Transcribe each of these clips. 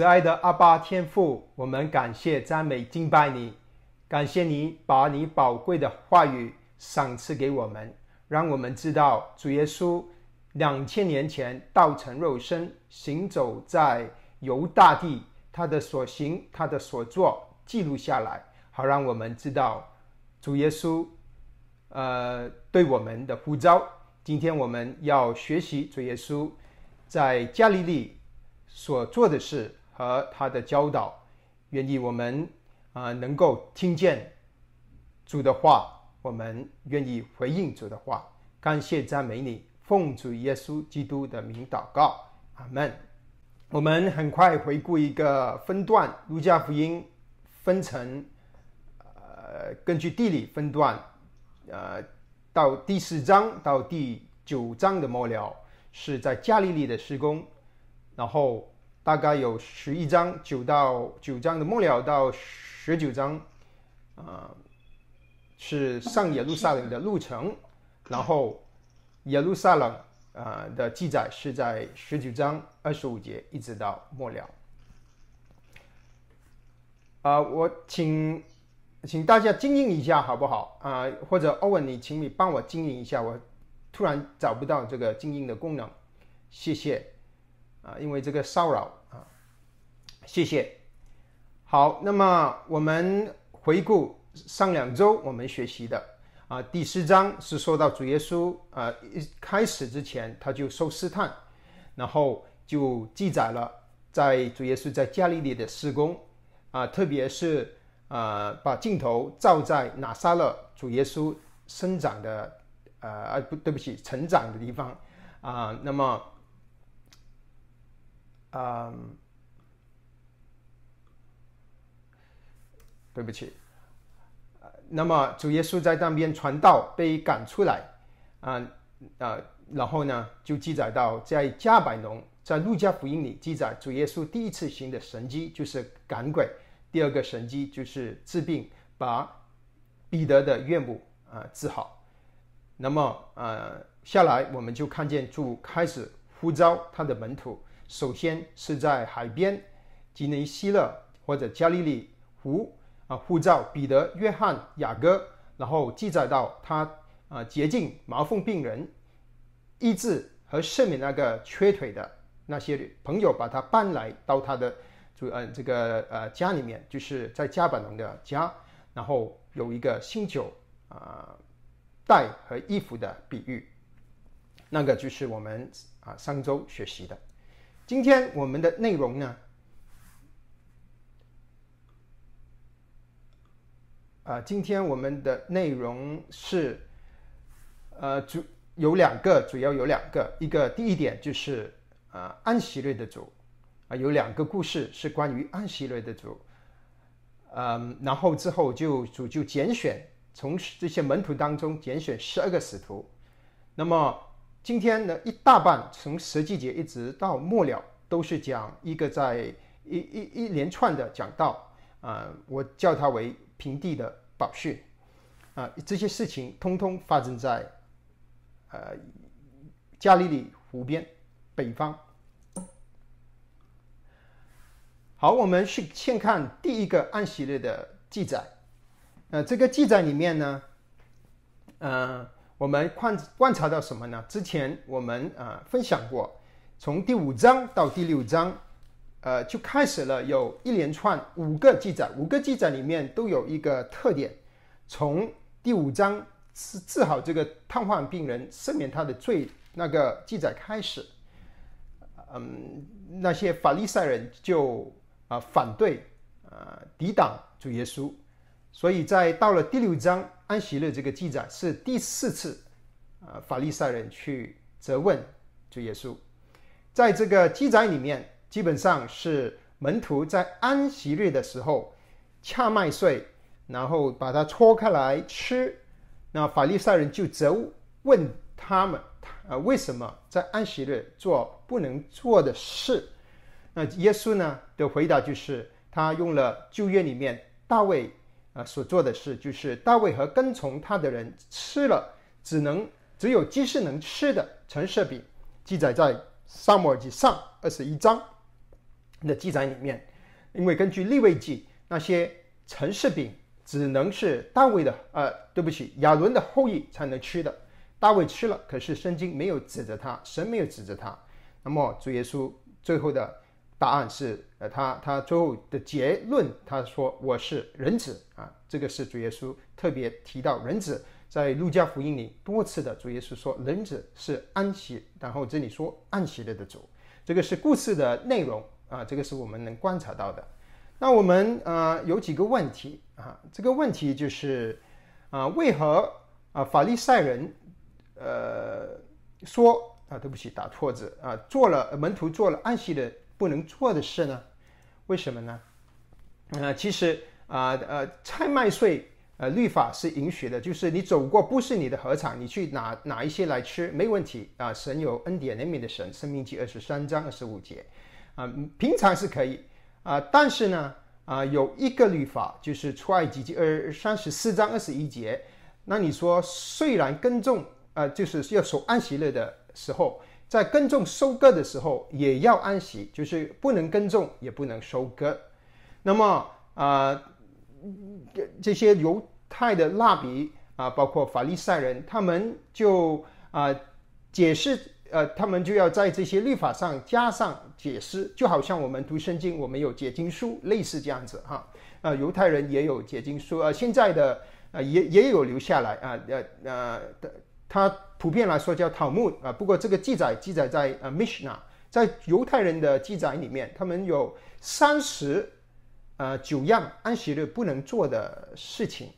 慈爱的阿爸天父，我们感谢、赞美、敬拜你，感谢你把你宝贵的话语赏赐给我们，让我们知道主耶稣两千年前道成肉身，行走在犹大地，他的所行、他的所作记录下来，好让我们知道主耶稣呃对我们的呼召。今天我们要学习主耶稣在加利利所做的事。和他的教导，愿意我们啊能够听见主的话，我们愿意回应主的话。感谢赞美你，奉主耶稣基督的名祷告，阿门。我们很快回顾一个分段，路加福音分成呃根据地理分段，呃到第四章到第九章的末了是在加利利的施工，然后。大概有十一章，九到九章的末了到十九章，啊，是上耶路撒冷的路程。然后耶路撒冷啊的记载是在十九章二十五节一直到末了。啊，我请请大家经营一下好不好？啊，或者欧文，你请你帮我经营一下，我突然找不到这个经营的功能，谢谢。啊，因为这个骚扰，谢谢。好，那么我们回顾上两周我们学习的啊，第四章是说到主耶稣啊，一开始之前他就受试探，然后就记载了在主耶稣在加利利的施工啊，特别是啊，把镜头照在拿撒勒主耶稣生长的呃，不对不起，成长的地方啊，那么。嗯，对不起，那么主耶稣在那边传道被赶出来，啊啊，然后呢就记载到在加百农，在路加福音里记载主耶稣第一次行的神迹就是赶鬼，第二个神迹就是治病，把彼得的岳母啊治好。那么呃下来我们就看见主开始呼召他的门徒。首先是在海边，吉尼希勒或者加利利湖啊，呼召彼得、约翰、雅各，然后记载到他啊洁净麻风病人，医治和赦免那个缺腿的那些朋友，把他搬来到他的主嗯这个呃家里面，就是在加百农的家，然后有一个新酒啊袋和衣服的比喻，那个就是我们啊上周学习的。今天我们的内容呢，啊，今天我们的内容是，呃，主有两个，主要有两个，一个第一点就是啊，安息日的主，啊，有两个故事是关于安息日的主，嗯，然后之后就主就拣选从这些门徒当中拣选十二个使徒，那么。今天呢，一大半从十季节一直到末了，都是讲一个在一一一连串的讲道。啊，我叫它为平地的宝穴啊，这些事情通通发生在呃加利利湖边北方。好，我们去先看第一个安息日的记载，呃，这个记载里面呢，嗯。我们观观察到什么呢？之前我们啊分享过，从第五章到第六章，呃，就开始了有一连串五个记载，五个记载里面都有一个特点。从第五章治治好这个瘫痪病人，赦免他的罪那个记载开始，嗯，那些法利赛人就啊反对啊抵挡主耶稣。所以在到了第六章安息日这个记载是第四次，啊，法利赛人去责问主耶稣，在这个记载里面，基本上是门徒在安息日的时候掐麦穗，然后把它搓开来吃，那法利赛人就责问他们，啊，为什么在安息日做不能做的事？那耶稣呢的回答就是，他用了旧约里面大卫。啊，所做的事就是大卫和跟从他的人吃了只能只有祭司能吃的陈设饼，记载在撒母耳记上二十一章。的记载里面，因为根据利未记那些陈设饼只能是大卫的，呃，对不起，亚伦的后裔才能吃的。大卫吃了，可是圣经没有指责他，神没有指责他。那么主耶稣最后的答案是，呃，他他最后的结论，他说我是人子啊，这个是主耶稣特别提到人子，在路加福音里多次的主耶稣说人子是安息，然后这里说安息日的主，这个是故事的内容啊，这个是我们能观察到的。那我们呃有几个问题啊，这个问题就是啊，为何啊法利赛人？呃，说啊，对不起，打错字啊，做了门徒做了安息的不能做的事呢？为什么呢？啊，其实啊，呃，拆麦穗，呃，律法是允许的，就是你走过不是你的禾场，你去拿拿一些来吃，没问题啊。神有恩典怜悯的神，生命记二十三章二十五节啊，平常是可以啊，但是呢，啊，有一个律法就是出埃及记二三十四章二十一节，那你说虽然耕种。呃，就是要守安息日的时候，在耕种收割的时候也要安息，就是不能耕种，也不能收割。那么啊，这些犹太的蜡笔啊，包括法利赛人，他们就啊解释，呃，他们就要在这些律法上加上解释，就好像我们读圣经，我们有解经书，类似这样子哈。啊，犹太人也有解经书，呃，现在的呃也也有留下来啊，呃呃的。它普遍来说叫塔木啊，不过这个记载记载在呃 Mishnah，在犹太人的记载里面，他们有三十呃九样安息日不能做的事情。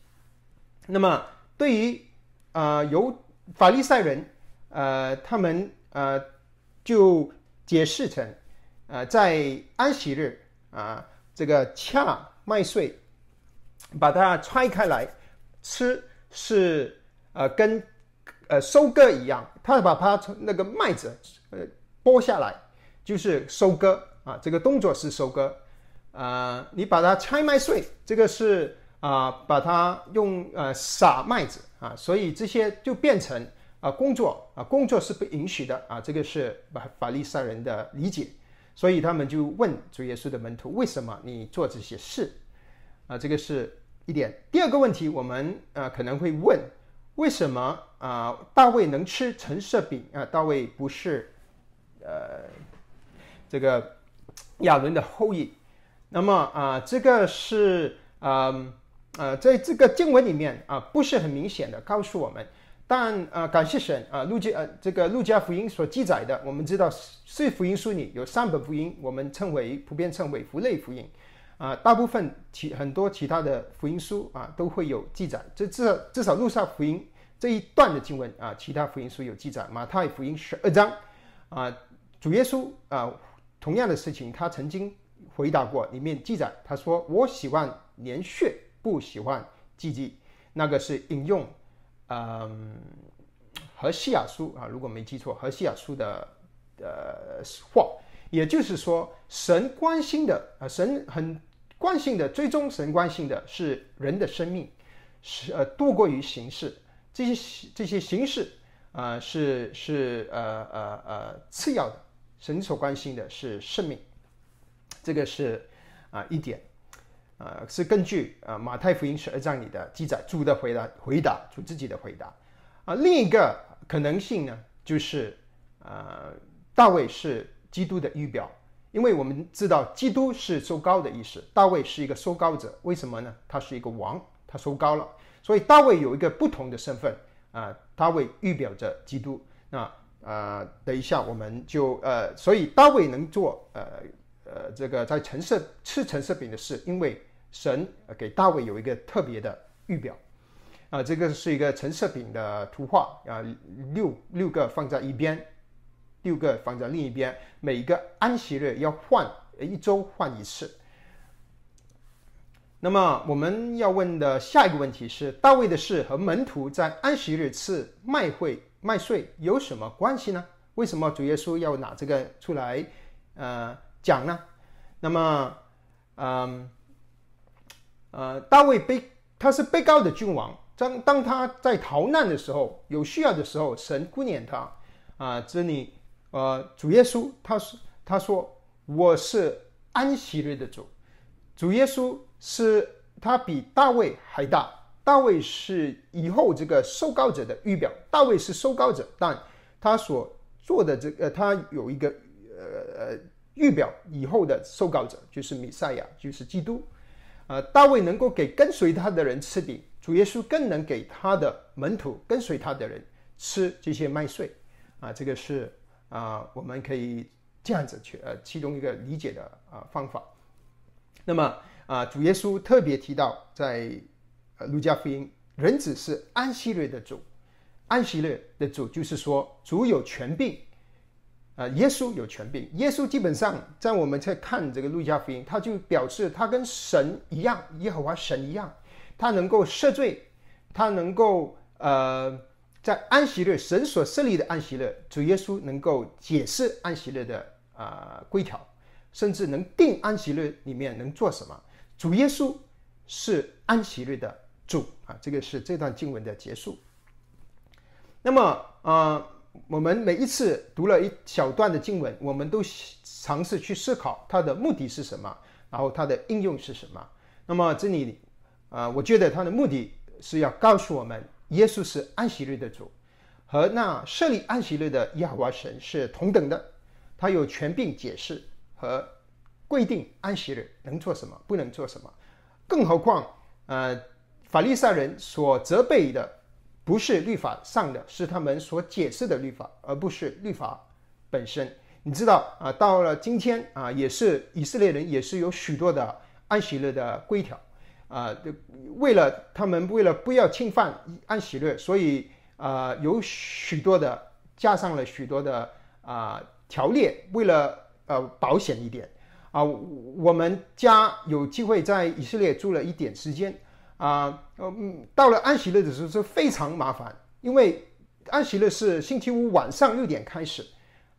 那么对于呃犹法利赛人呃他们呃就解释成呃在安息日啊这个恰麦穗把它拆开来吃是呃跟呃，收割一样，他把它从那个麦子呃剥下来，就是收割啊。这个动作是收割啊。你把它拆麦穗，这个是啊，把它用呃撒麦子啊。所以这些就变成啊工作啊，工作是不允许的啊。这个是法法利赛人的理解，所以他们就问主耶稣的门徒：为什么你做这些事啊？这个是一点。第二个问题，我们呃可能会问。为什么啊？大卫能吃橙色饼啊？大卫不是呃这个亚伦的后裔。那么啊，这个是啊呃，在这个经文里面啊，不是很明显的告诉我们。但啊，感谢神啊，路加呃这个路加福音所记载的，我们知道四福音书里有三本福音，我们称为普遍称为福类福音啊。大部分其很多其他的福音书啊都会有记载。这至少至少路上福音。这一段的经文啊，其他福音书有记载。马太福音十二章啊，主耶稣啊，同样的事情，他曾经回答过。里面记载，他说：“我喜欢年血，不喜欢祭祭。”那个是引用嗯和西亚书啊，如果没记错，和西亚书的呃话，也就是说，神关心的啊，神很关心的，最终神关心的是人的生命，是呃多过于形式。这些这些形式啊，是是呃呃呃次要的，神所关心的是生命，这个是啊一点，呃是根据呃马太福音十二章里的记载，主的回答回答主自己的回答啊另一个可能性呢，就是呃大卫是基督的预表，因为我们知道基督是收高的意思，大卫是一个收高者，为什么呢？他是一个王，他收高了。所以大卫有一个不同的身份啊，大卫预表着基督。那啊，等一下我们就呃，所以大卫能做呃呃这个在橙色吃橙色饼的事，因为神给大卫有一个特别的预表啊，这个是一个橙色饼的图画啊，六六个放在一边，六个放在另一边，每一个安息日要换一周换一次。那么我们要问的下一个问题是：大卫的事和门徒在安息日吃麦会麦穗有什么关系呢？为什么主耶稣要拿这个出来呃讲呢？那么，嗯，呃大卫被他是被告的君王，当当他在逃难的时候，有需要的时候，神顾念他啊。这里呃，主耶稣他说他说我是安息日的主。主耶稣是他比大卫还大。大卫是以后这个受膏者的预表。大卫是受膏者，但他所做的这个，他有一个呃呃预表以后的受膏者，就是弥赛亚，就是基督。呃，大卫能够给跟随他的人吃饼，主耶稣更能给他的门徒跟随他的人吃这些麦穗。啊，这个是啊，我们可以这样子去呃，其中一个理解的啊方法。那么啊，主耶稣特别提到在呃路加福音，人子是安息日的主，安息日的主就是说主有权柄，啊，耶稣有权柄。耶稣基本上在我们在看这个路加福音，他就表示他跟神一样，耶和华神一样，他能够赦罪，他能够呃。在安息日，神所设立的安息日，主耶稣能够解释安息日的啊规条，甚至能定安息日里面能做什么。主耶稣是安息日的主啊，这个是这段经文的结束。那么啊，我们每一次读了一小段的经文，我们都尝试去思考它的目的是什么，然后它的应用是什么。那么这里啊，我觉得它的目的是要告诉我们。耶稣是安息日的主，和那设立安息日的耶和华神是同等的，他有权柄解释和规定安息日能做什么，不能做什么。更何况，呃，法利赛人所责备的不是律法上的，是他们所解释的律法，而不是律法本身。你知道啊，到了今天啊，也是以色列人也是有许多的安息日的规条。啊，为了他们为了不要侵犯安息日，所以啊，有许多的加上了许多的啊条例，为了呃保险一点啊，我们家有机会在以色列住了一点时间啊，嗯，到了安息日的时候是非常麻烦，因为安息日是星期五晚上六点开始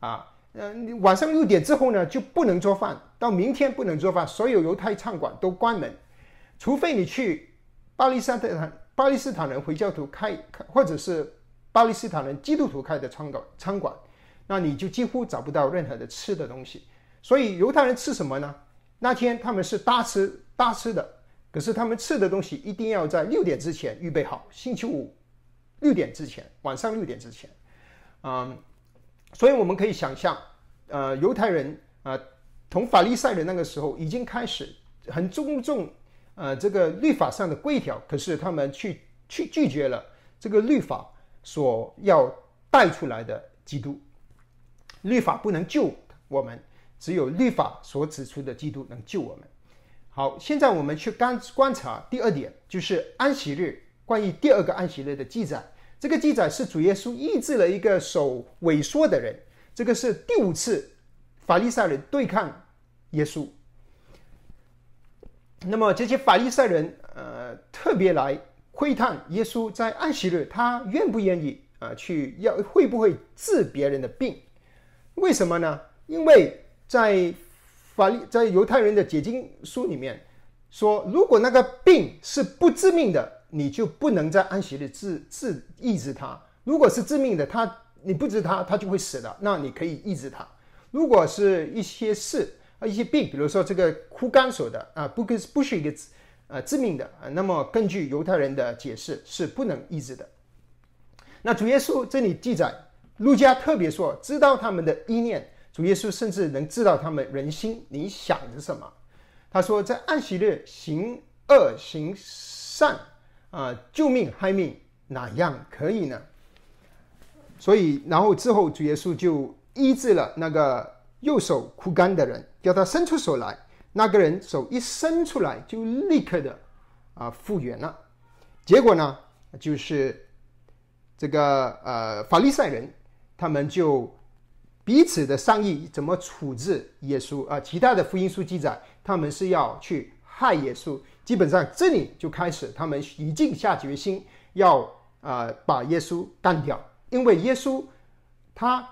啊，嗯，晚上六点之后呢就不能做饭，到明天不能做饭，所有犹太餐馆都关门。除非你去巴勒斯坦巴勒斯坦人回教徒开开，或者是巴勒斯坦人基督徒开的餐馆餐馆，那你就几乎找不到任何的吃的东西。所以犹太人吃什么呢？那天他们是大吃大吃的，可是他们吃的东西一定要在六点之前预备好。星期五六点之前，晚上六点之前，嗯，所以我们可以想象，呃，犹太人啊，同法利赛人那个时候已经开始很注重。呃，这个律法上的规条，可是他们去去拒绝了这个律法所要带出来的基督。律法不能救我们，只有律法所指出的基督能救我们。好，现在我们去观观察第二点，就是安息日关于第二个安息日的记载。这个记载是主耶稣医治了一个手萎缩的人，这个是第五次法利赛人对抗耶稣。那么这些法利赛人，呃，特别来窥探耶稣在安息日，他愿不愿意啊？去要会不会治别人的病？为什么呢？因为在法律在犹太人的解经书里面说，如果那个病是不致命的，你就不能在安息日治治抑制它；如果是致命的，它你不治它，它就会死的，那你可以抑制它。如果是一些事啊。一些病，比如说这个枯干所的啊，不跟不是一个呃致命的啊，那么根据犹太人的解释是不能抑制的。那主耶稣这里记载，路加特别说知道他们的意念，主耶稣甚至能知道他们人心你想着什么。他说在安息日行恶行善啊，救命害命哪样可以呢？所以然后之后主耶稣就医治了那个。右手枯干的人，叫他伸出手来，那个人手一伸出来，就立刻的啊复原了。结果呢，就是这个呃法利赛人，他们就彼此的商议怎么处置耶稣啊。其他的福音书记载，他们是要去害耶稣。基本上这里就开始，他们已经下决心要啊把耶稣干掉，因为耶稣他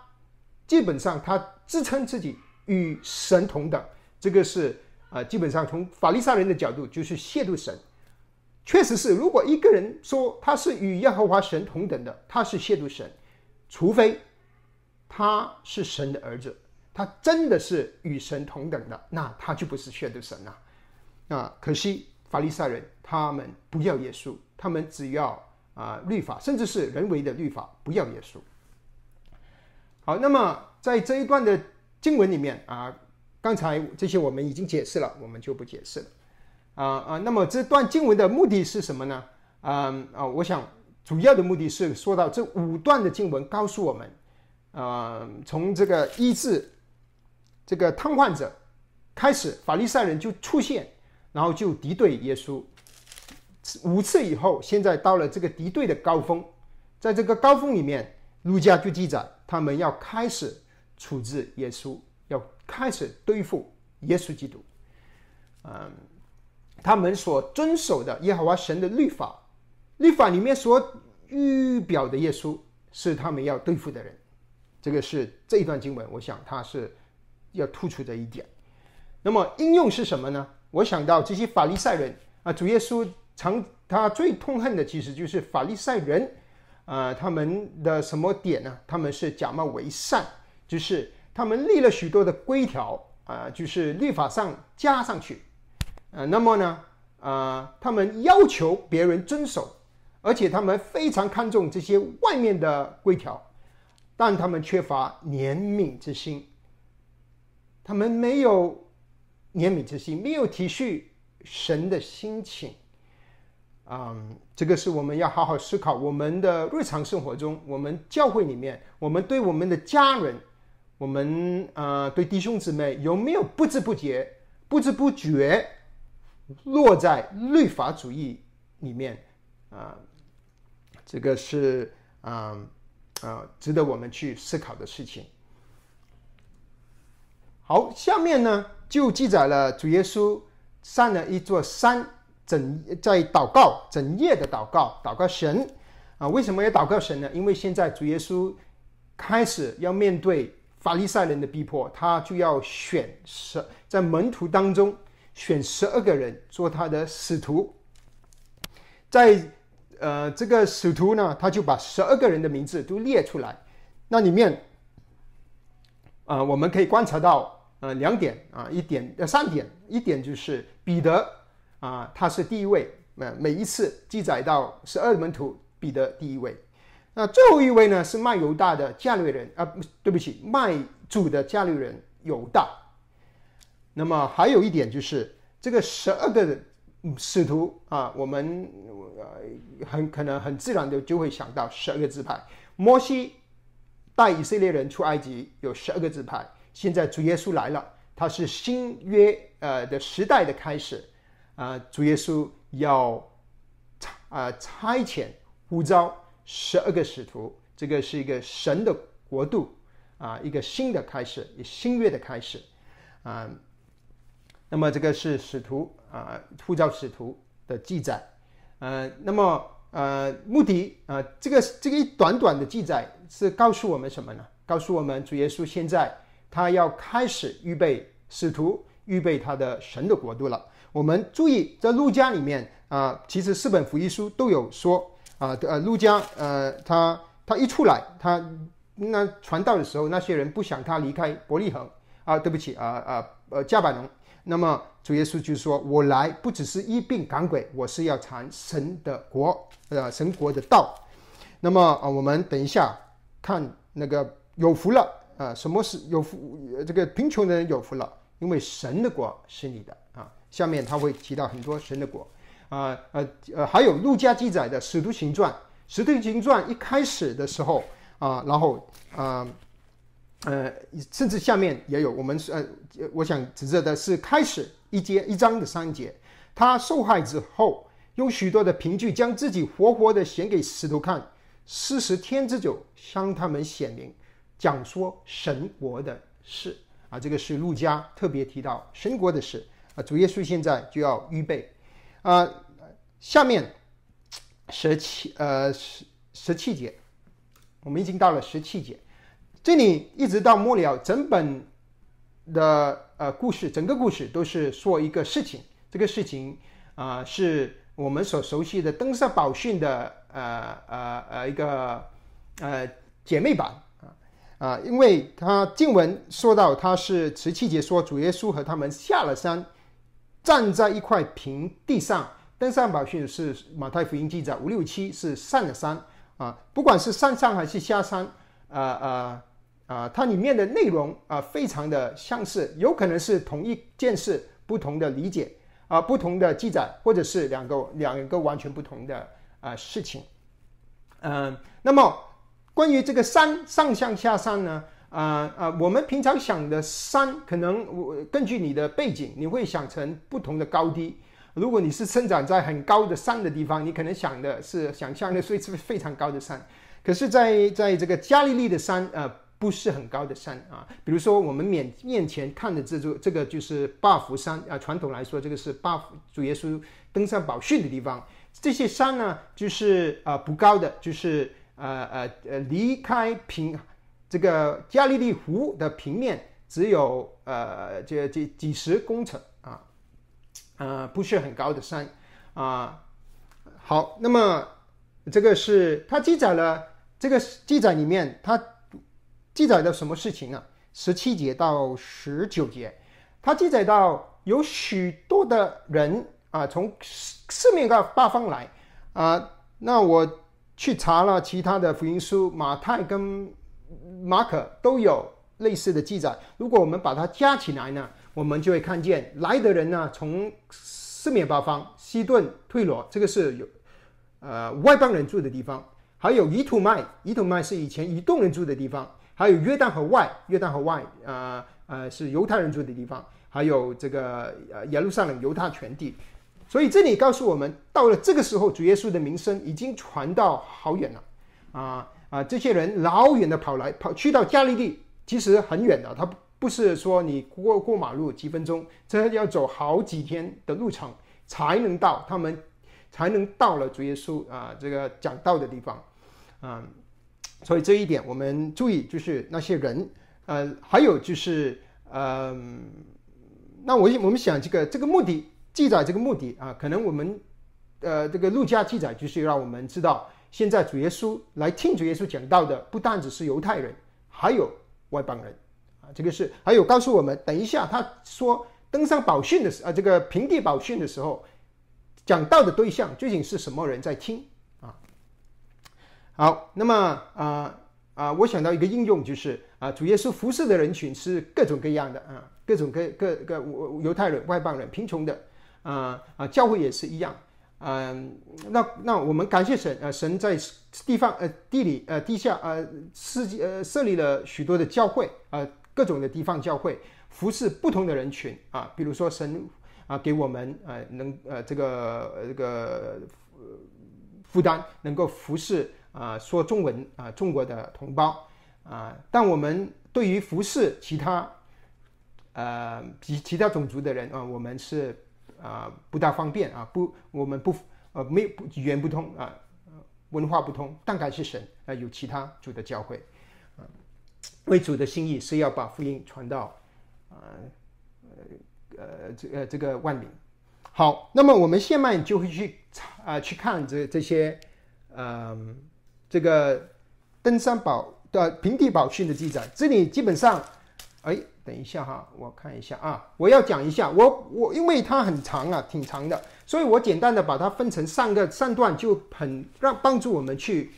基本上他。自称自己与神同等，这个是啊，基本上从法利赛人的角度就是亵渎神。确实是，如果一个人说他是与耶和华神同等的，他是亵渎神，除非他是神的儿子。他真的是与神同等的，那他就不是血的神了。啊，可惜法利赛人他们不要耶稣，他们只要啊律法，甚至是人为的律法，不要耶稣。好，那么在这一段的经文里面啊，刚才这些我们已经解释了，我们就不解释了。啊啊，那么这段经文的目的是什么呢？啊啊，我想主要的目的是说到这五段的经文告诉我们，啊，从这个医治这个瘫痪者开始，法利赛人就出现，然后就敌对耶稣五次以后，现在到了这个敌对的高峰，在这个高峰里面，路加就记载他们要开始处置耶稣，要开始对付耶稣基督，嗯。他们所遵守的耶和华神的律法，律法里面所预表的耶稣是他们要对付的人，这个是这一段经文，我想它是要突出的一点。那么应用是什么呢？我想到这些法利赛人啊，主耶稣常他最痛恨的其实就是法利赛人啊，他们的什么点呢？他们是假冒为善，就是他们立了许多的规条啊，就是律法上加上去。呃，那么呢，呃，他们要求别人遵守，而且他们非常看重这些外面的规条，但他们缺乏怜悯之心。他们没有怜悯之心，没有体恤神的心情。嗯，这个是我们要好好思考。我们的日常生活中，我们教会里面，我们对我们的家人，我们呃对弟兄姊妹，有没有不知不觉、不知不觉？落在律法主义里面啊，这个是啊啊值得我们去思考的事情。好，下面呢就记载了主耶稣上了一座山，整在祷告，整夜的祷告，祷告神啊。为什么要祷告神呢？因为现在主耶稣开始要面对法利赛人的逼迫，他就要选十在门徒当中。选十二个人做他的使徒，在呃这个使徒呢，他就把十二个人的名字都列出来。那里面，啊，我们可以观察到呃两点啊，一点呃三点，一点就是彼得啊，他是第一位，呃每一次记载到十二门徒，彼得第一位。那最后一位呢是卖犹大的加略人啊，对不起，卖主的加略人犹大。那么还有一点就是这个十二个人使徒啊，我们呃很可能很自然的就会想到十二个支派。摩西带以色列人出埃及有十二个支派，现在主耶稣来了，他是新约呃的时代的开始啊，主耶稣要啊差遣呼召十二个使徒，这个是一个神的国度啊，一个新的开始，新约的开始啊。那么这个是使徒啊，呼召使徒的记载，呃，那么呃，目的啊，这个这个一短短的记载是告诉我们什么呢？告诉我们主耶稣现在他要开始预备使徒，预备他的神的国度了。我们注意在路加里面啊，其实四本福音书都有说啊，呃，路加呃，他他一出来，他那传道的时候，那些人不想他离开伯利恒啊，对不起啊啊呃加百农。那么主耶稣就说：“我来不只是医病赶鬼，我是要传神的国，呃，神国的道。”那么啊，我们等一下看那个有福了啊！什么是有福？这个贫穷的人有福了，因为神的国是你的啊。下面他会提到很多神的国啊，呃呃，还有路加记载的《使徒行传》，《使徒行传》一开始的时候啊，然后啊。呃，甚至下面也有我们呃，我想指责的是开始一节一章的三节，他受害之后，用许多的凭据将自己活活的显给石头看，四十天之久向他们显明，讲说神国的事。啊，这个是路加特别提到神国的事。啊，主耶稣现在就要预备。啊，下面十七呃十十七节，我们已经到了十七节。这里一直到末了，整本的呃故事，整个故事都是说一个事情。这个事情啊，是我们所熟悉的登山宝训的呃呃呃一个呃姐妹版啊啊，因为他经文说到他是十七节说主耶稣和他们下了山，站在一块平地上。登山宝训是马太福音记载五六七是上了山啊，不管是上山还是下山，啊啊，它里面的内容啊非常的相似，有可能是同一件事不同的理解啊，不同的记载，或者是两个两个完全不同的啊事情。嗯，那么关于这个山上向下山呢？啊啊，我们平常想的山，可能我根据你的背景，你会想成不同的高低。如果你是生长在很高的山的地方，你可能想的是想象的，所以是非常高的山。可是，在在这个加利利的山，呃，不是很高的山啊。比如说，我们面面前看的这座，这个就是巴福山啊。传统来说，这个是巴主耶稣登山宝训的地方。这些山呢，就是啊不高的，就是呃呃呃离开平这个加利利湖的平面只有呃这这几十公尺啊。呃，不是很高的山，啊，好，那么这个是它记载了这个记载里面，它记载的什么事情呢？十七节到十九节，它记载到有许多的人啊，从四四面各八方来啊。那我去查了其他的福音书，马太跟马可都有类似的记载。如果我们把它加起来呢？我们就会看见来的人呢，从四面八方，西顿、退罗，这个是有呃外邦人住的地方；还有以土麦，以土麦是以前以东人住的地方；还有约旦河外，约旦河外呃呃是犹太人住的地方；还有这个呃耶路撒冷犹太全地。所以这里告诉我们，到了这个时候，主耶稣的名声已经传到好远了啊啊！这些人老远的跑来跑去到加利利，其实很远的，他。不是说你过过马路几分钟，这要走好几天的路程才能到，他们才能到了主耶稣啊这个讲道的地方，啊，所以这一点我们注意，就是那些人，呃，还有就是，呃，那我我们想这个这个目的记载这个目的啊，可能我们呃这个路加记载就是让我们知道，现在主耶稣来听主耶稣讲道的不单只是犹太人，还有外邦人。啊这个是还有告诉我们，等一下他说登上宝训的时啊，这个平地宝训的时候，讲道的对象究竟是什么人在听？好，那么啊啊，我想到一个应用就是啊，主耶稣服侍的人群是各种各样的啊，各种各各各犹太人、外邦人、贫穷的啊啊，教会也是一样。嗯，那那我们感谢神呃，神在地方呃地里呃地下呃世界呃设立了许多的教会啊。各种的地方教会服侍不同的人群啊，比如说神啊给我们呃能呃这个这个负担能够服侍啊说中文啊中国的同胞啊，但我们对于服侍其他呃其其他种族的人啊，我们是啊不大方便啊不我们不呃没语言不通啊文化不通，但感谢神啊有其他主的教会。为主的心意是要把福音传到，呃，呃，呃，这呃这个万民。好，那么我们现在就会去啊去看这这些，嗯，这个登山宝的平地宝训的记载。这里基本上，哎，等一下哈，我看一下啊，我要讲一下，我我因为它很长啊，挺长的，所以我简单的把它分成三个三段，就很让帮助我们去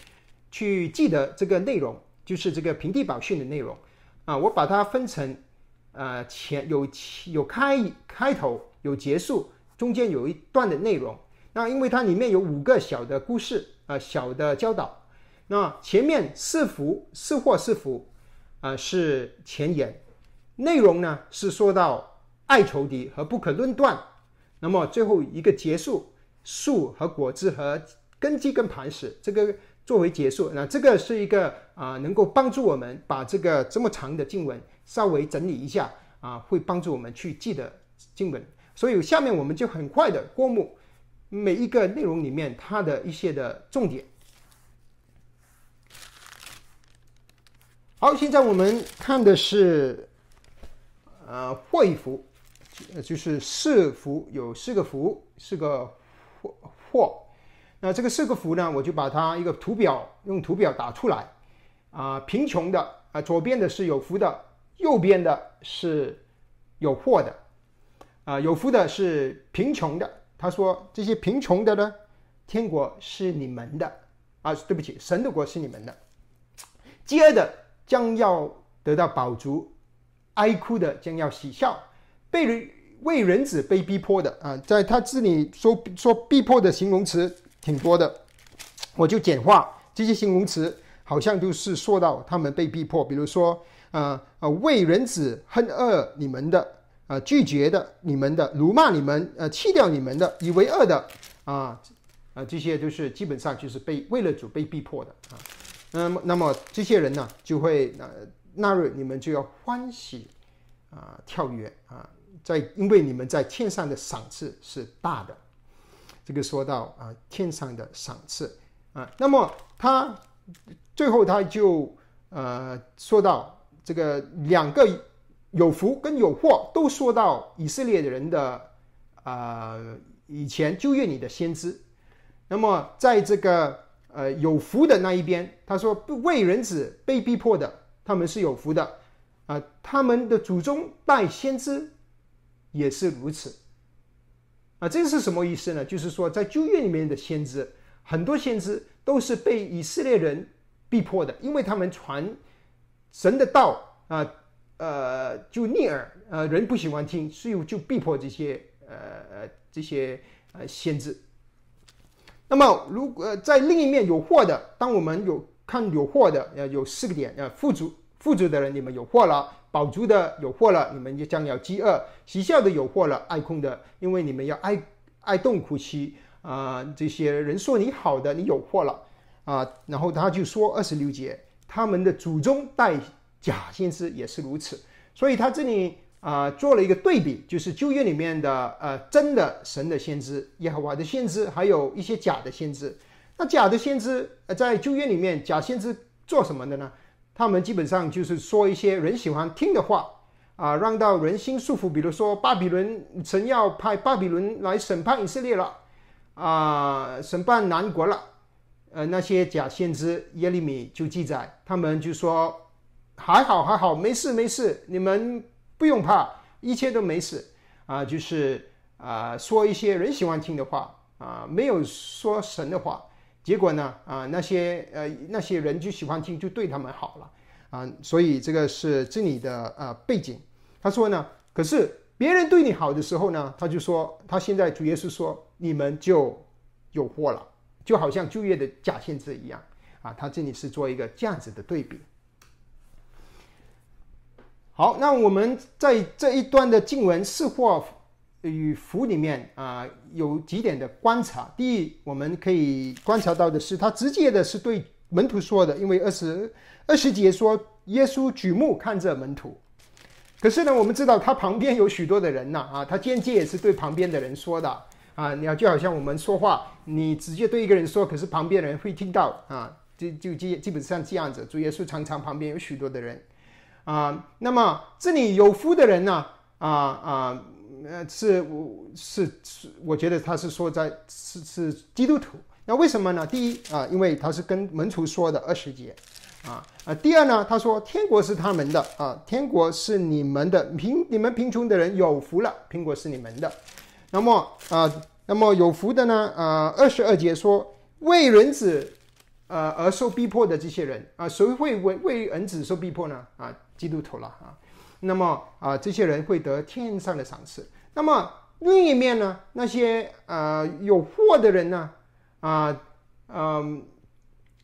去记得这个内容。就是这个平地宝训的内容啊，我把它分成呃前有有开开头有结束，中间有一段的内容。那因为它里面有五个小的故事啊，小的教导。那前面是福是祸是福啊是前言，内容呢是说到爱仇敌和不可论断。那么最后一个结束树和果子和根基跟磐石这个。作为结束，那这个是一个啊，能够帮助我们把这个这么长的经文稍微整理一下啊，会帮助我们去记得经文。所以下面我们就很快的过目每一个内容里面它的一些的重点。好，现在我们看的是呃祸福，就是四福，有四个福，四个祸祸。那这个四个福呢，我就把它一个图表用图表打出来，啊，贫穷的啊，左边的是有福的，右边的是有祸的，啊，有福的是贫穷的。他说这些贫穷的呢，天国是你们的啊，对不起，神的国是你们的。接着将要得到饱足，哀哭的将要喜笑，被人为人子被逼迫的啊，在他这里说说逼迫的形容词挺多的，我就简化这些形容词，好像都是说到他们被逼迫，比如说啊啊为人子恨恶你们的。啊，拒绝的，你们的，辱骂你们，呃，弃掉你们的，以为恶的，啊，啊，这些都是基本上就是被为了主被逼迫的啊。那么，那么这些人呢，就会呃纳入你们就要欢喜啊，跳跃啊，在因为你们在天上的赏赐是大的。这个说到啊，天上的赏赐啊，那么他最后他就呃说到这个两个。有福跟有祸都说到以色列人的啊，以前旧约里的先知。那么在这个呃有福的那一边，他说为人子被逼迫的，他们是有福的啊，他们的祖宗带先知也是如此啊。这是什么意思呢？就是说在旧约里面的先知，很多先知都是被以色列人逼迫的，因为他们传神的道啊。呃，就逆耳，呃，人不喜欢听，所以就逼迫这些呃呃这些呃先知。那么，如果在另一面有货的，当我们有看有货的，呃，有四个点，呃，富足富足的人，你们有货了；饱足的有货了，你们就将要饥饿；喜笑的有货了，哀空的，因为你们要哀哀动哭泣啊。这些人说你好的，你有货了啊。然后他就说二十六节，他们的祖宗带。假先知也是如此，所以他这里啊做了一个对比，就是旧约里面的呃真的神的先知耶和华的先知，还有一些假的先知。那假的先知呃在旧约里面，假先知做什么的呢？他们基本上就是说一些人喜欢听的话啊，让到人心束缚。比如说巴比伦神要派巴比伦来审判以色列了啊，审判南国了。呃，那些假先知耶利米就记载，他们就说。还好还好，没事没事，你们不用怕，一切都没事啊。就是啊，说一些人喜欢听的话啊，没有说神的话。结果呢啊，那些呃那些人就喜欢听，就对他们好了啊。所以这个是这里的呃背景。他说呢，可是别人对你好的时候呢，他就说他现在主耶稣说你们就有祸了，就好像就业的假限制一样啊。他这里是做一个这样子的对比。好，那我们在这一段的经文“是祸与福”里面啊，有几点的观察。第一，我们可以观察到的是，他直接的是对门徒说的，因为二十二十节说耶稣举目看着门徒。可是呢，我们知道他旁边有许多的人呐，啊，他间接也是对旁边的人说的啊。你要就好像我们说话，你直接对一个人说，可是旁边人会听到啊，就就基基本上这样子。主耶稣常常旁边有许多的人。啊，那么这里有福的人呢？啊啊，呃，是是是，我觉得他是说在是是基督徒。那为什么呢？第一啊，因为他是跟门徒说的二十节，啊啊。第二呢，他说天国是他们的啊，天国是你们的，贫你们贫穷的人有福了，苹果是你们的。那么啊，那么有福的呢？啊，二十二节说为人子呃而受逼迫的这些人啊，谁会为为人子受逼迫呢？啊？基督徒了啊，那么啊，这些人会得天上的赏赐。那么另一面呢，那些呃有祸的人呢，啊，嗯，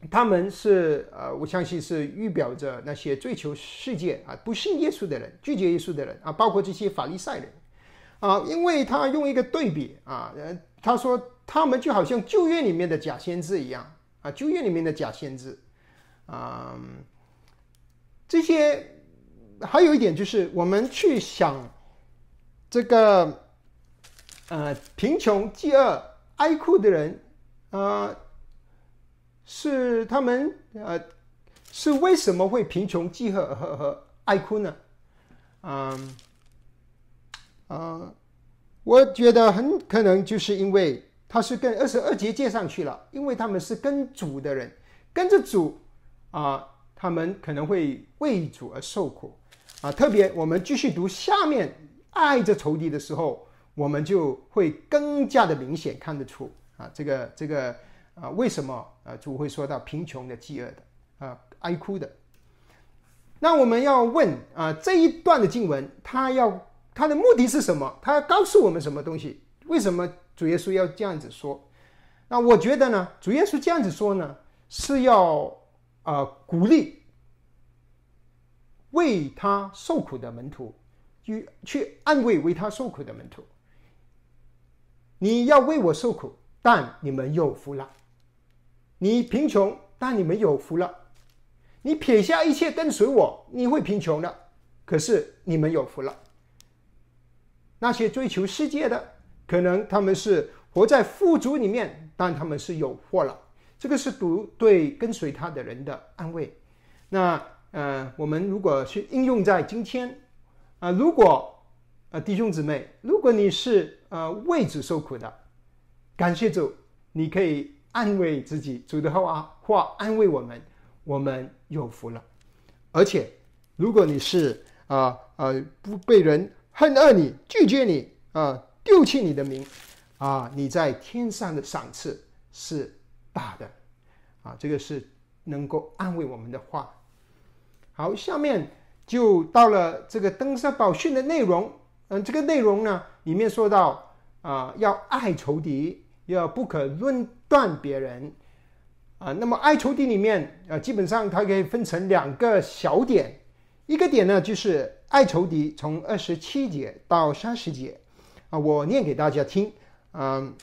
他们是呃，我相信是预表着那些追求世界啊、不信耶稣的人、拒绝耶稣的人啊，包括这些法利赛人啊，因为他用一个对比啊，呃，他说他们就好像旧约里面的假先知一样啊，旧约里面的假先知啊，这些。还有一点就是，我们去想这个呃贫穷、饥饿、哀哭的人，啊，是他们呃是为什么会贫穷、饥饿和和哀哭呢？嗯啊，我觉得很可能就是因为他是跟二十二节接上去了，因为他们是跟主的人，跟着主啊。他们可能会为主而受苦啊。特别我们继续读下面爱着仇敌的时候，我们就会更加的明显看得出啊，这个这个啊，为什么啊主会说到贫穷的、饥饿的啊、哀哭的？那我们要问啊，这一段的经文，它要它的目的是什么？它要告诉我们什么东西？为什么主耶稣要这样子说？那我觉得呢，主耶稣这样子说呢，是要啊鼓励为他受苦的门徒，去去安慰为他受苦的门徒。你要为我受苦，但你们有福了；你贫穷，但你们有福了。你撇下一切跟随我，你会贫穷的，可是你们有福了。那些追求世界的，可能他们是活在富足里面，但他们是有祸了。这个是读对跟随他的人的安慰。那呃，我们如果去应用在今天啊，如果呃弟兄姊妹，如果你是呃为主受苦的，感谢主，你可以安慰自己，主的话话安慰我们。我们有福了，而且，如果你是啊啊不被人恨恶你、拒绝你啊、丢弃你的名啊，你在天上的赏赐是大的啊，这个是能够安慰我们的话。好，下面就到了这个登山宝训的内容。嗯，这个内容呢，里面说到啊，要爱仇敌，要不可论断别人。啊，那么爱仇敌里面啊，基本上它可以分成两个小点，一个点呢就是爱仇敌，从二十七节到三十节，啊，我念给大家听，嗯，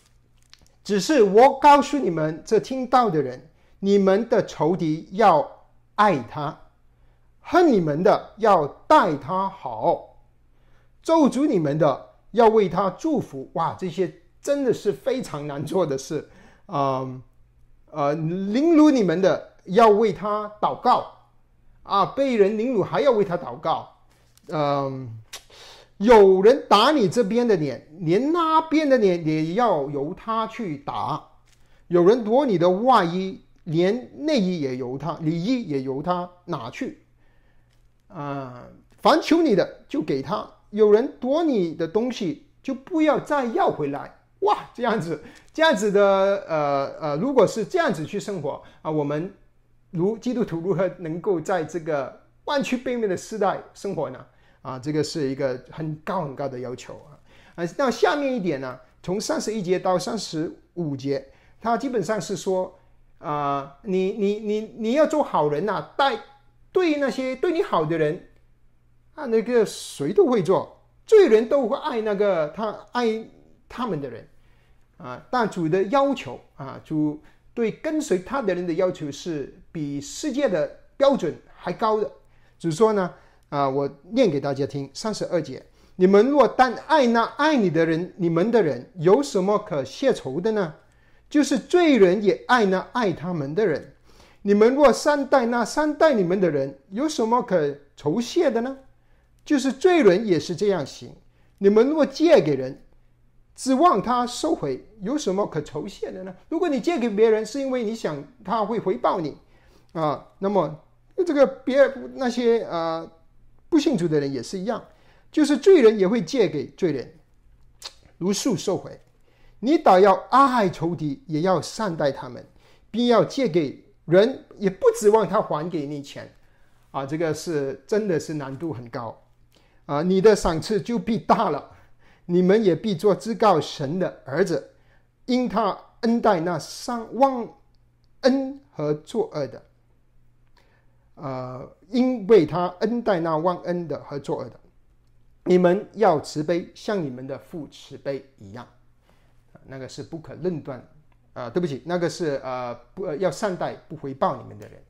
只是我告诉你们这听到的人，你们的仇敌要爱他，恨你们的要待他好，咒诅你们的要为他祝福。哇，这些真的是非常难做的事，嗯。呃，凌辱你们的要为他祷告，啊，被人凌辱还要为他祷告。嗯，有人打你这边的脸，连那边的脸也要由他去打。有人夺你的外衣，连内衣也由他，里衣也由他拿去。啊，凡求你的就给他。有人夺你的东西，就不要再要回来。哇，这样子，这样子的，呃呃，如果是这样子去生活啊，我们如基督徒如何能够在这个弯曲背面的时代生活呢？啊，这个是一个很高很高的要求啊。啊，那下面一点呢，从三十一节到三十五节，它基本上是说啊，你你你你要做好人呐，带对那些对你好的人啊，那个谁都会做，罪人都会爱那个他爱。他们的人，啊，但主的要求啊，主对跟随他的人的要求是比世界的标准还高的。只是说呢，啊，我念给大家听，三十二节：你们若但爱那爱你的人，你们的人有什么可谢仇的呢？就是罪人也爱那爱他们的人。你们若善待那善待你们的人，有什么可酬谢的呢？就是罪人也是这样行。你们若借给人，指望他收回有什么可酬谢的呢？如果你借给别人是因为你想他会回报你，啊，那么这个别那些啊不信主的人也是一样，就是罪人也会借给罪人，如数收回。你倒要爱仇敌，也要善待他们，并要借给人，也不指望他还给你钱，啊，这个是真的是难度很高，啊，你的赏赐就必大了。你们也必做至高神的儿子，因他恩待那伤忘恩和作恶的，呃，因为他恩待那忘恩的和作恶的，你们要慈悲，像你们的父慈悲一样。那个是不可论断，啊，对不起，那个是呃不要善待不回报你们的人。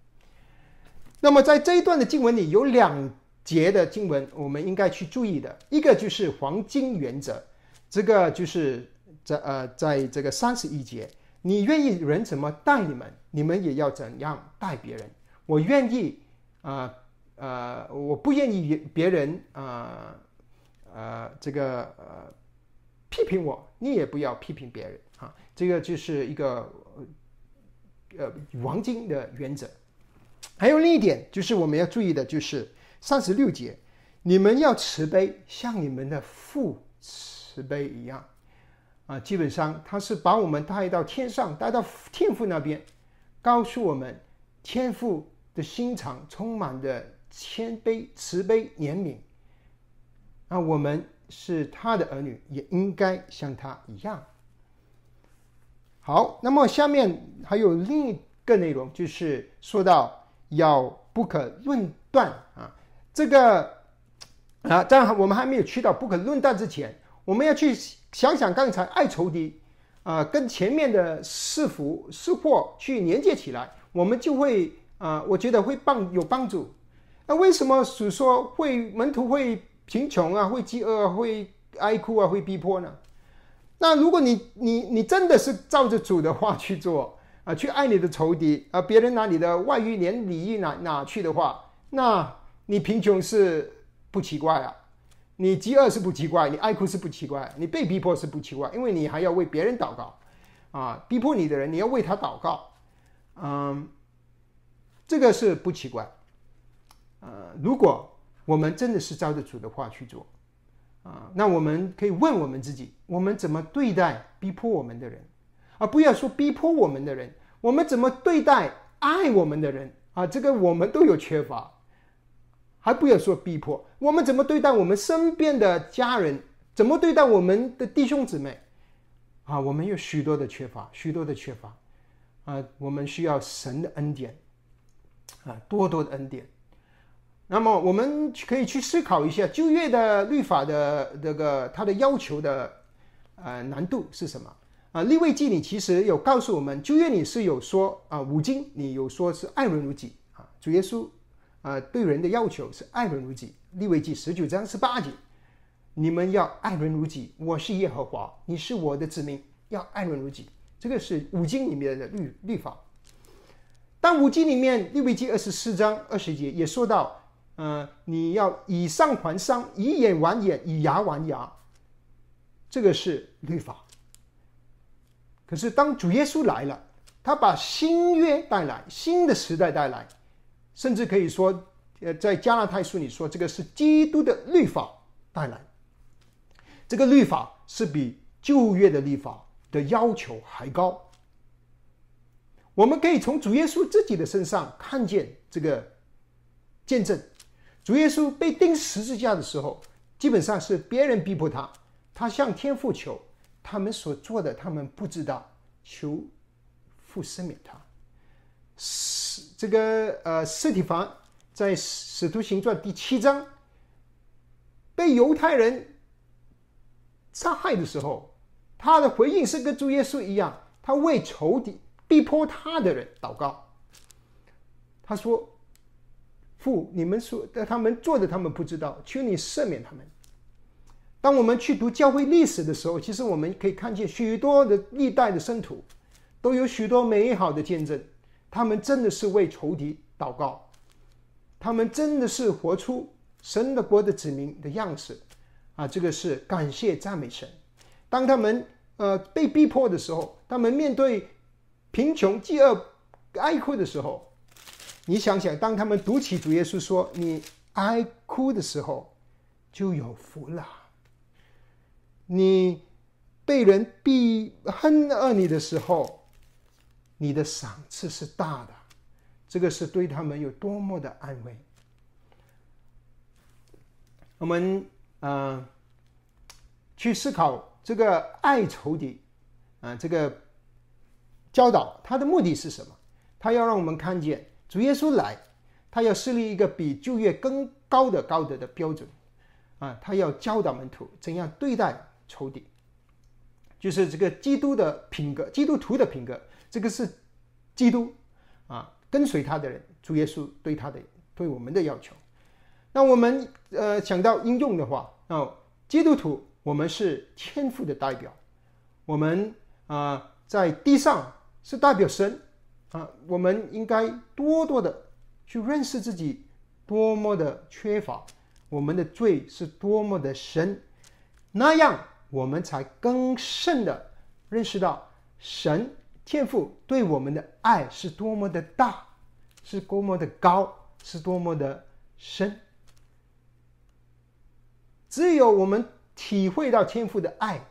那么在这一段的经文里有两。节的经文，我们应该去注意的一个就是黄金原则，这个就是在呃，在这个三十一节，你愿意人怎么待你们，你们也要怎样待别人。我愿意啊呃，我不愿意别人啊呃这个呃批评我，你也不要批评别人啊。这个就是一个呃黄金的原则。还有另一点，就是我们要注意的，就是三十六节，你们要慈悲，像你们的父慈悲一样。啊，基本上他是把我们带到天上，带到天父那边，告诉我们天父的心肠充满着谦卑、慈悲、怜悯。那我们是他的儿女，也应该像他一样。好，那么下面还有另一个内容，就是说到要不可论断啊，这个啊，在我们还没有去到不可论断之前，我们要去想想刚才爱仇敌啊，跟前面的是福是祸去连接起来，我们就会啊，我觉得会帮有帮助。那为什么是说会门徒会贫穷啊，会饥饿，会哀哭啊，会逼迫呢？那如果你你你真的是照着主的话去做啊，去爱你的仇敌啊，别人拿你的外遇连礼仪拿拿去的话，那你贫穷是不奇怪啊，你饥饿是不奇怪，你爱哭是不奇怪，你被逼迫是不奇怪，因为你还要为别人祷告啊，逼迫你的人你要为他祷告，嗯，这个是不奇怪，呃，如果我们真的是照着主的话去做。啊，那我们可以问我们自己：我们怎么对待逼迫我们的人？而不要说逼迫我们的人，我们怎么对待爱我们的人？啊，这个我们都有缺乏。还不要说逼迫，我们怎么对待我们身边的家人？怎么对待我们的弟兄姊妹？啊，我们有许多的缺乏，许多的缺乏。啊，我们需要神的恩典，啊，多多的恩典。那么我们可以去思考一下旧约的律法的这个它的要求的呃难度是什么啊？立位记里其实有告诉我们，旧约里是有说啊，五经你有说是爱人如己啊，主耶稣啊对人的要求是爱人如己。立位记十九章十八节，你们要爱人如己，我是耶和华，你是我的子民，要爱人如己。这个是五经里面的律律法。但五经里面立位记二十四章二十节也说到。嗯，你要以上还上，以眼还眼，以牙还牙，这个是律法。可是当主耶稣来了，他把新约带来，新的时代带来，甚至可以说，呃，在加拉太书里说，这个是基督的律法带来。这个律法是比旧约的律法的要求还高。我们可以从主耶稣自己的身上看见这个见证。主耶稣被钉十字架的时候，基本上是别人逼迫他，他向天父求，他们所做的他们不知道，求父赦免他。是这个呃，斯提凡在使徒行传第七章被犹太人杀害的时候，他的回应是跟主耶稣一样，他为仇敌逼迫他的人祷告，他说。父，你们说的他们做的，他们不知道，求你赦免他们。当我们去读教会历史的时候，其实我们可以看见许多的历代的圣徒，都有许多美好的见证。他们真的是为仇敌祷告，他们真的是活出神的国的子民的样式啊！这个是感谢赞美神。当他们呃被逼迫的时候，他们面对贫穷、饥饿、哀哭的时候。你想想，当他们读起主耶稣说“你哀哭的时候，就有福了。你被人逼恨恶你的时候，你的赏赐是大的。这个是对他们有多么的安慰。我们呃去思考这个爱仇敌啊，这个教导他的目的是什么？他要让我们看见。主耶稣来，他要设立一个比旧约更高的高德的标准，啊，他要教导门徒怎样对待仇敌，就是这个基督的品格，基督徒的品格，这个是基督啊，跟随他的人，主耶稣对他的对我们的要求。那我们呃想到应用的话，那，基督徒我们是天赋的代表，我们啊在地上是代表神。啊，我们应该多多的去认识自己，多么的缺乏，我们的罪是多么的深，那样我们才更甚的认识到神天父对我们的爱是多么的大，是多么的高，是多么的深。只有我们体会到天父的爱，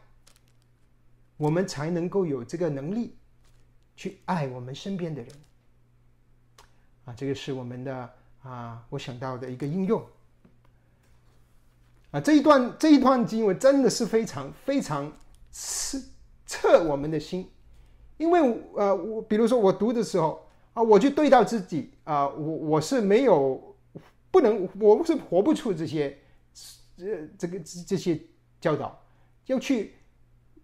我们才能够有这个能力去爱我们身边的人。啊，这个是我们的啊，我想到的一个应用。啊，这一段这一段经文真的是非常非常刺测我们的心，因为呃，我比如说我读的时候啊，我就对到自己啊，我我是没有不能，我是活不出这些这这个这些教导，要去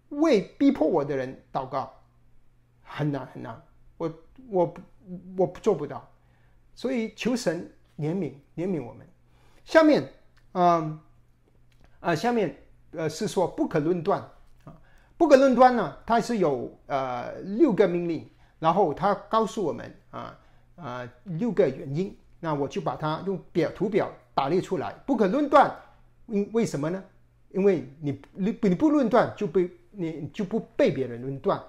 为逼迫我的人祷告，很难很难，我我我做不到。所以求神怜悯怜悯我们。下面，嗯，啊，下面呃是说不可论断啊，不可论断呢，它是有呃六个命令，然后它告诉我们啊啊六个原因。那我就把它用表图表打列出来。不可论断，因为什么呢？因为你你你不论断就被你就不被别人论断。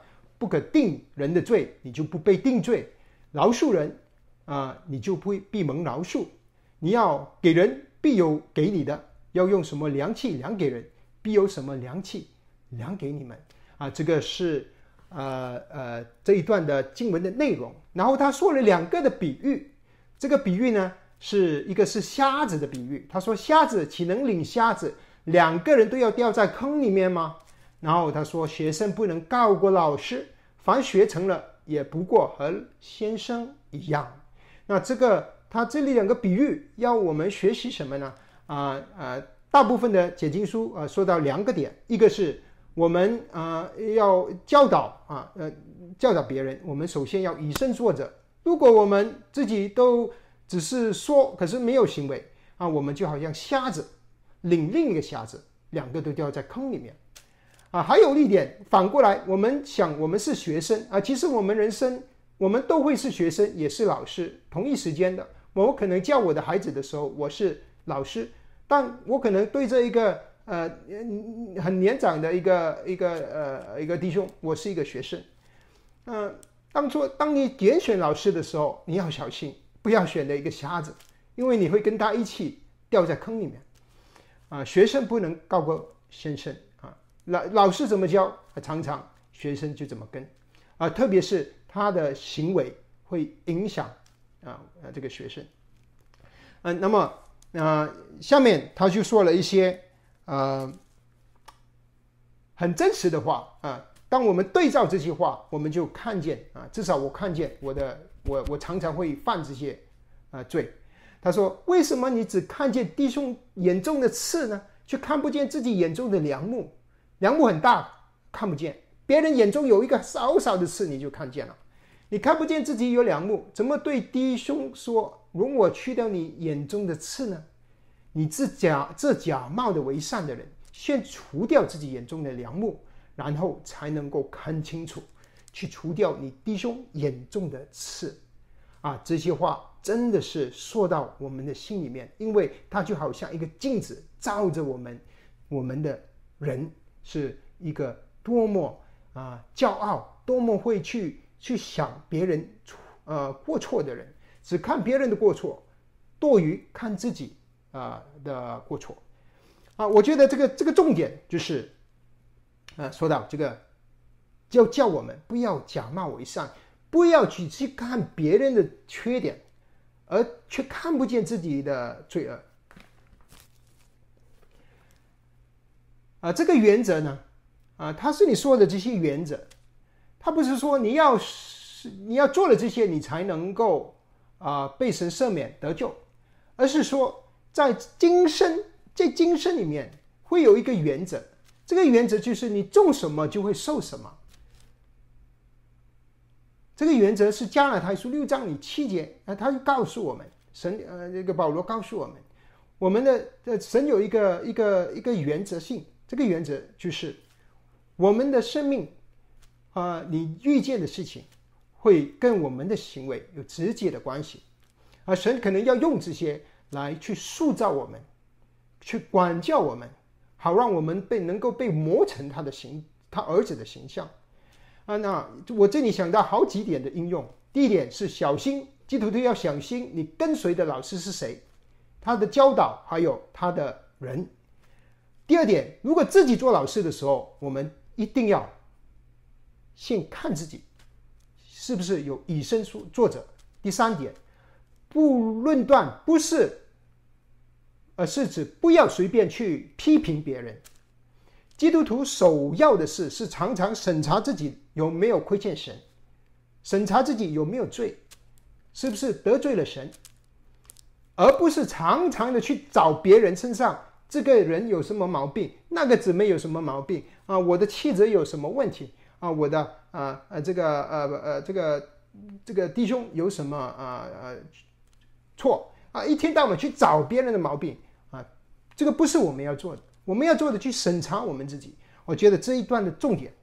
不可定人的罪，你就不被定罪。饶恕人。啊，你就不会闭门饶恕。你要给人，必有给你的；要用什么良器量给人，必有什么良器量给你们。啊，这个是呃呃这一段的经文的内容。然后他说了两个的比喻，这个比喻呢是一个是瞎子的比喻。他说瞎子岂能领瞎子？两个人都要掉在坑里面吗？然后他说学生不能告过老师，凡学成了也不过和先生一样。那这个他这里两个比喻要我们学习什么呢？啊啊，大部分的解经书啊说到两个点，一个是我们啊要教导啊呃教导别人，我们首先要以身作则。如果我们自己都只是说，可是没有行为啊，我们就好像瞎子领另一个瞎子，两个都掉在坑里面啊。还有一点，反过来，我们想我们是学生啊，其实我们人生。我们都会是学生，也是老师，同一时间的。我可能教我的孩子的时候，我是老师，但我可能对这一个呃很年长的一个一个呃一个弟兄，我是一个学生。嗯，当初当你拣选老师的时候，你要小心，不要选了一个瞎子，因为你会跟他一起掉在坑里面。啊，学生不能高过先生，老老师怎么教，常常学生就怎么跟啊，特别是。他的行为会影响啊呃这个学生，嗯，那么啊下面他就说了一些呃很真实的话啊，当我们对照这些话，我们就看见啊，至少我看见我的我我常常会犯这些啊罪。他说：“为什么你只看见弟兄眼中的刺呢，却看不见自己眼中的梁木？梁木很大，看不见；别人眼中有一个少少的刺，你就看见了。”你看不见自己有两目，怎么对弟兄说：“容我去掉你眼中的刺呢？”你这假这假冒的为善的人，先除掉自己眼中的梁木，然后才能够看清楚，去除掉你弟兄眼中的刺。啊，这些话真的是说到我们的心里面，因为它就好像一个镜子照着我们，我们的人是一个多么啊骄傲，多么会去。去想别人呃过错的人，只看别人的过错，多于看自己啊的过错啊。我觉得这个这个重点就是，啊，说到这个，就叫我们不要假冒为善，不要去去看别人的缺点，而却看不见自己的罪恶啊。这个原则呢，啊，他是你说的这些原则。他不是说你要是你要做了这些，你才能够啊被神赦免得救，而是说在今生在今生里面会有一个原则，这个原则就是你种什么就会受什么。这个原则是加拉太书六章里七节啊，他就告诉我们，神呃这个保罗告诉我们，我们的呃神有一个一个一个原则性，这个原则就是我们的生命。啊，你遇见的事情会跟我们的行为有直接的关系，而神可能要用这些来去塑造我们，去管教我们，好让我们被能够被磨成他的形，他儿子的形象。啊，那我这里想到好几点的应用。第一点是小心基督徒要小心，你跟随的老师是谁，他的教导还有他的人。第二点，如果自己做老师的时候，我们一定要先看自己是不是有以身书作者。第三点，不论断，不是，而是指不要随便去批评别人。基督徒首要的事是常常审查自己有没有亏欠神，审查自己有没有罪，是不是得罪了神，而不是常常的去找别人身上。这个人有什么毛病？那个姊妹有什么毛病啊？我的妻子有什么问题啊？我的啊呃这个呃呃这个这个弟兄有什么啊呃错啊？一天到晚去找别人的毛病啊，这个不是我们要做的。我们要做的去审查我们自己。我觉得这一段的重点，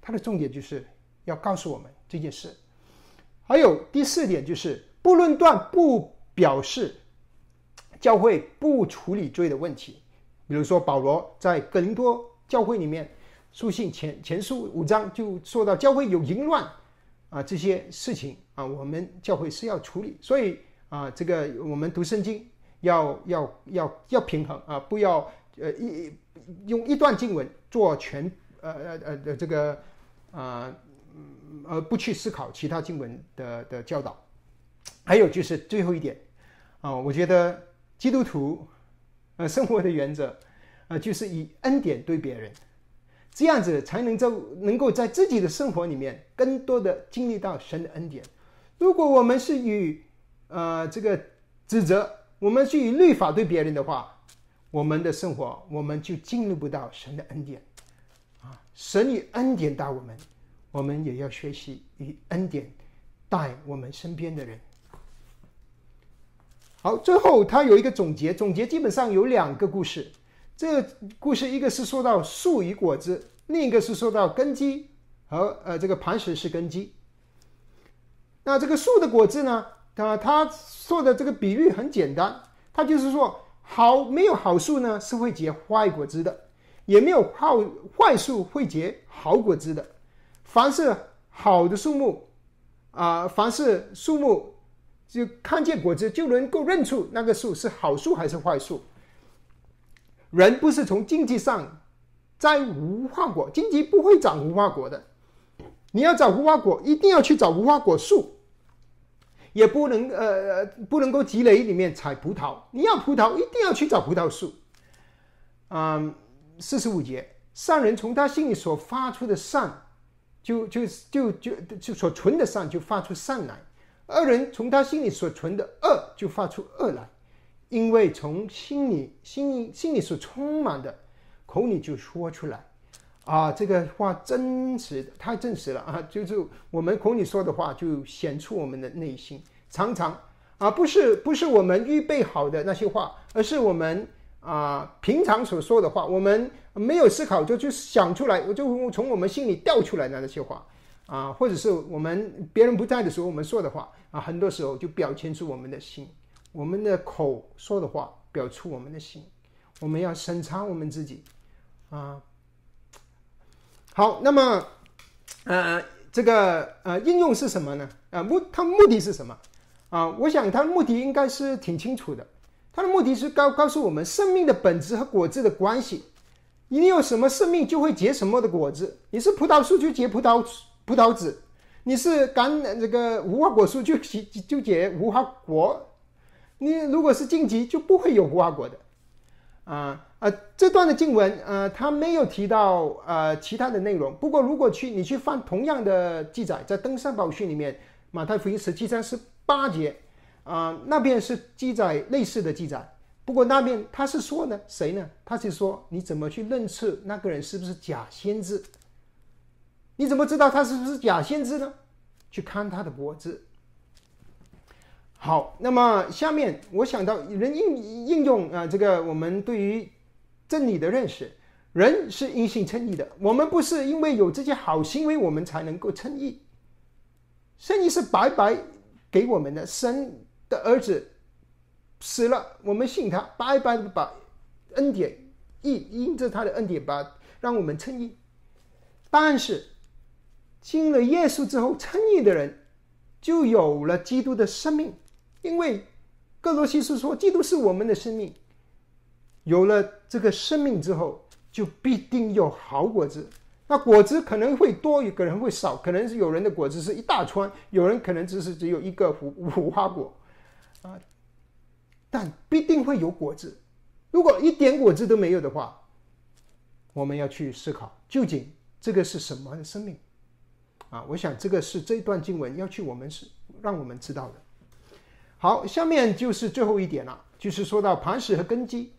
它的重点就是要告诉我们这件事。还有第四点就是不论断，不表示教会不处理罪的问题。比如说，保罗在格林多教会里面书信前前书五章就说到教会有淫乱啊这些事情啊，我们教会是要处理。所以啊，这个我们读圣经要要要要平衡啊，不要呃一用一段经文做全呃呃呃的这个啊，而不去思考其他经文的的教导。还有就是最后一点啊，我觉得基督徒。呃，生活的原则，呃，就是以恩典对别人，这样子才能在能够在自己的生活里面更多的经历到神的恩典。如果我们是与呃这个指责，我们是以律法对别人的话，我们的生活我们就进入不到神的恩典。啊，神以恩典待我们，我们也要学习以恩典待我们身边的人。好，最后他有一个总结，总结基本上有两个故事。这个故事一个是说到树与果子，另一个是说到根基和呃这个磐石是根基。那这个树的果子呢？他他说的这个比喻很简单，他就是说好没有好树呢是会结坏果子的，也没有好坏树会结好果子的。凡是好的树木啊，凡是树木。就看见果子就能够认出那个树是好树还是坏树。人不是从经济上摘无花果，经济不会长无花果的。你要找无花果，一定要去找无花果树，也不能呃不能够积累里面采葡萄。你要葡萄，一定要去找葡萄树。嗯，四十五节，善人从他心里所发出的善，就就就就就所存的善，就发出善来。恶人从他心里所存的恶就发出恶来，因为从心里心心里所充满的，口里就说出来。啊，这个话真实的太真实了啊！就是我们口里说的话，就显出我们的内心。常常啊，不是不是我们预备好的那些话，而是我们啊平常所说的话，我们没有思考就就想出来，我就从我们心里掉出来的那些话。啊，或者是我们别人不在的时候，我们说的话啊，很多时候就表现出我们的心，我们的口说的话表出我们的心，我们要审查我们自己啊。好，那么呃，这个呃应用是什么呢？啊，目它目的是什么？啊，我想它的目的应该是挺清楚的，它的目的是告告诉我们生命的本质和果子的关系。你有什么生命，就会结什么的果子。你是葡萄树，就结葡萄。葡萄籽，你是橄这个无花果树就结就结无花果，你如果是荆棘就不会有无花果的，啊啊这段的经文呃他没有提到呃其他的内容，不过如果去你去翻同样的记载，在登山宝训里面马太福音十七章十八节啊那边是记载类似的记载，不过那边他是说呢谁呢？他是说你怎么去认识那个人是不是假先知？你怎么知道他是不是假先知呢？去看他的脖子。好，那么下面我想到人应应用啊，这个我们对于真理的认识，人是因信称义的。我们不是因为有这些好行为，我们才能够称义。圣义是白白给我们的，神的儿子死了，我们信他，白白的把恩典义因着他的恩典把让我们称义。但是。信了耶稣之后称义的人，就有了基督的生命。因为哥罗西书说，基督是我们的生命。有了这个生命之后，就必定有好果子。那果子可能会多，有可能会少，可能是有人的果子是一大串，有人可能只是只有一个无无花果，啊，但必定会有果子。如果一点果子都没有的话，我们要去思考，究竟这个是什么生命？啊，我想这个是这一段经文要去我们是让我们知道的。好，下面就是最后一点了，就是说到磐石和根基。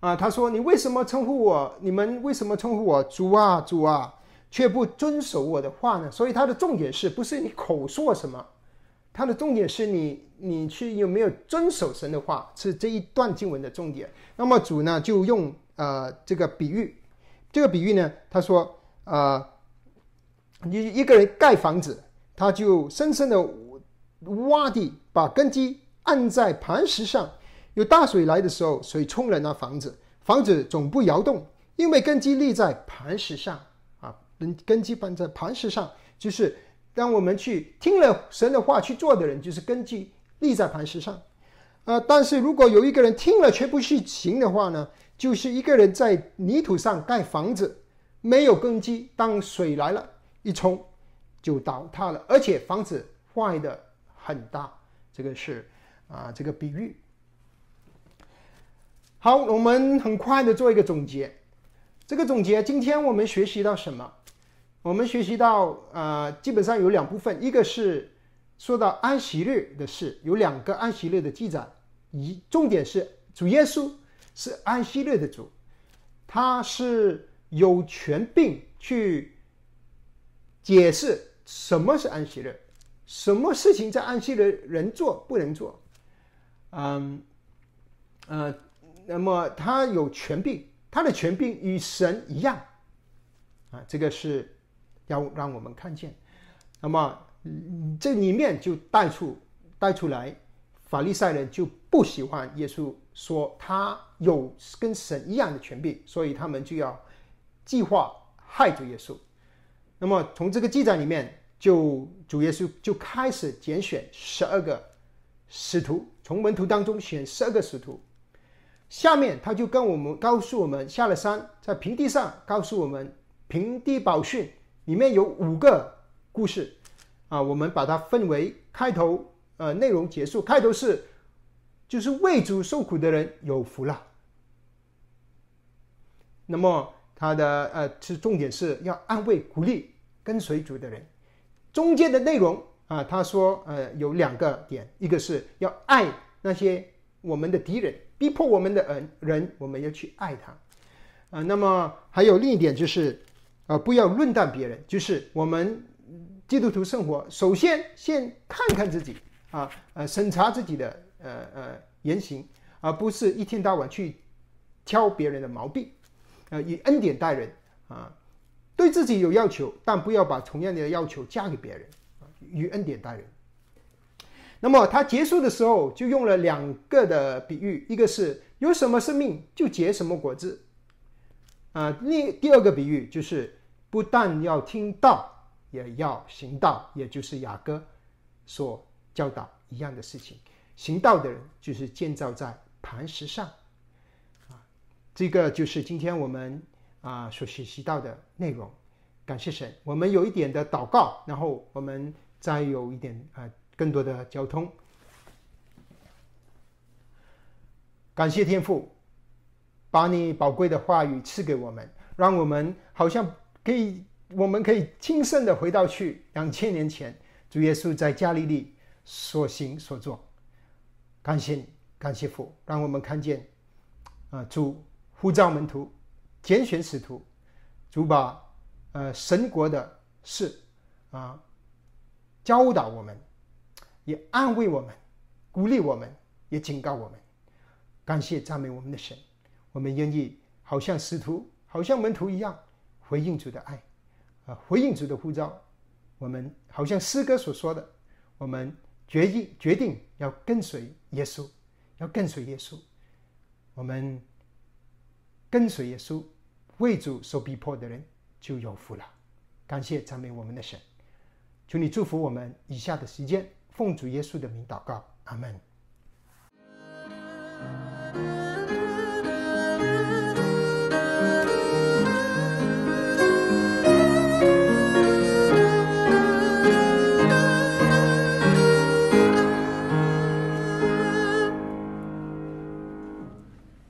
啊，他说：“你为什么称呼我？你们为什么称呼我主啊，主啊，却不遵守我的话呢？”所以他的重点是不是你口说什么？他的重点是你，你去有没有遵守神的话？是这一段经文的重点。那么主呢，就用呃这个比喻，这个比喻呢，他说：“呃，你一个人盖房子，他就深深的挖地，把根基按在磐石上。”有大水来的时候，水冲了那房子，房子总不摇动，因为根基立在磐石上啊。根根基放在磐石上，就是当我们去听了神的话去做的人，就是根基立在磐石上啊。但是如果有一个人听了却不去行的话呢，就是一个人在泥土上盖房子，没有根基，当水来了，一冲就倒塌了，而且房子坏的很大。这个是啊，这个比喻。好，我们很快的做一个总结。这个总结，今天我们学习到什么？我们学习到，呃，基本上有两部分，一个是说到安息日的事，有两个安息日的记载。一重点是主耶稣是安息日的主，他是有权柄去解释什么是安息日，什么事情在安息日人做不能做。嗯，呃。那么他有权柄，他的权柄与神一样，啊，这个是要让我们看见。那么这里面就带出带出来，法利赛人就不喜欢耶稣，说他有跟神一样的权柄，所以他们就要计划害主耶稣。那么从这个记载里面，就主耶稣就开始拣选十二个使徒，从门徒当中选十二个使徒。下面他就跟我们告诉我们，下了山，在平地上告诉我们，平地宝训里面有五个故事，啊，我们把它分为开头，呃，内容结束。开头是，就是为主受苦的人有福了。那么他的呃是重点是要安慰鼓励跟随主的人。中间的内容啊，他说呃有两个点，一个是要爱那些我们的敌人。逼迫我们的人，人我们要去爱他，啊，那么还有另一点就是，啊，不要论断别人，就是我们基督徒生活，首先先看看自己，啊，呃，审查自己的呃呃言行，而不是一天到晚去挑别人的毛病，呃，以恩典待人，啊，对自己有要求，但不要把同样的要求加给别人，啊，以恩典待人。那么他结束的时候就用了两个的比喻，一个是有什么生命就结什么果子，啊，另第二个比喻就是不但要听道，也要行道，也就是雅各所教导一样的事情。行道的人就是建造在磐石上，这个就是今天我们啊所学习到的内容。感谢神，我们有一点的祷告，然后我们再有一点啊。更多的交通，感谢天父，把你宝贵的话语赐给我们，让我们好像可以，我们可以亲身的回到去两千年前，主耶稣在加利利所行所做。感谢你，感谢父，让我们看见啊，主呼召门徒，拣选使徒，主把呃神国的事啊教导我们。也安慰我们，鼓励我们，也警告我们。感谢赞美我们的神，我们愿意好像使徒、好像门徒一样回应主的爱，啊，回应主的呼召。我们好像诗歌所说的，我们决定决定要跟随耶稣，要跟随耶稣。我们跟随耶稣，为主受逼迫的人就有福了。感谢赞美我们的神。求你祝福我们以下的时间，奉主耶稣的名祷告，阿门。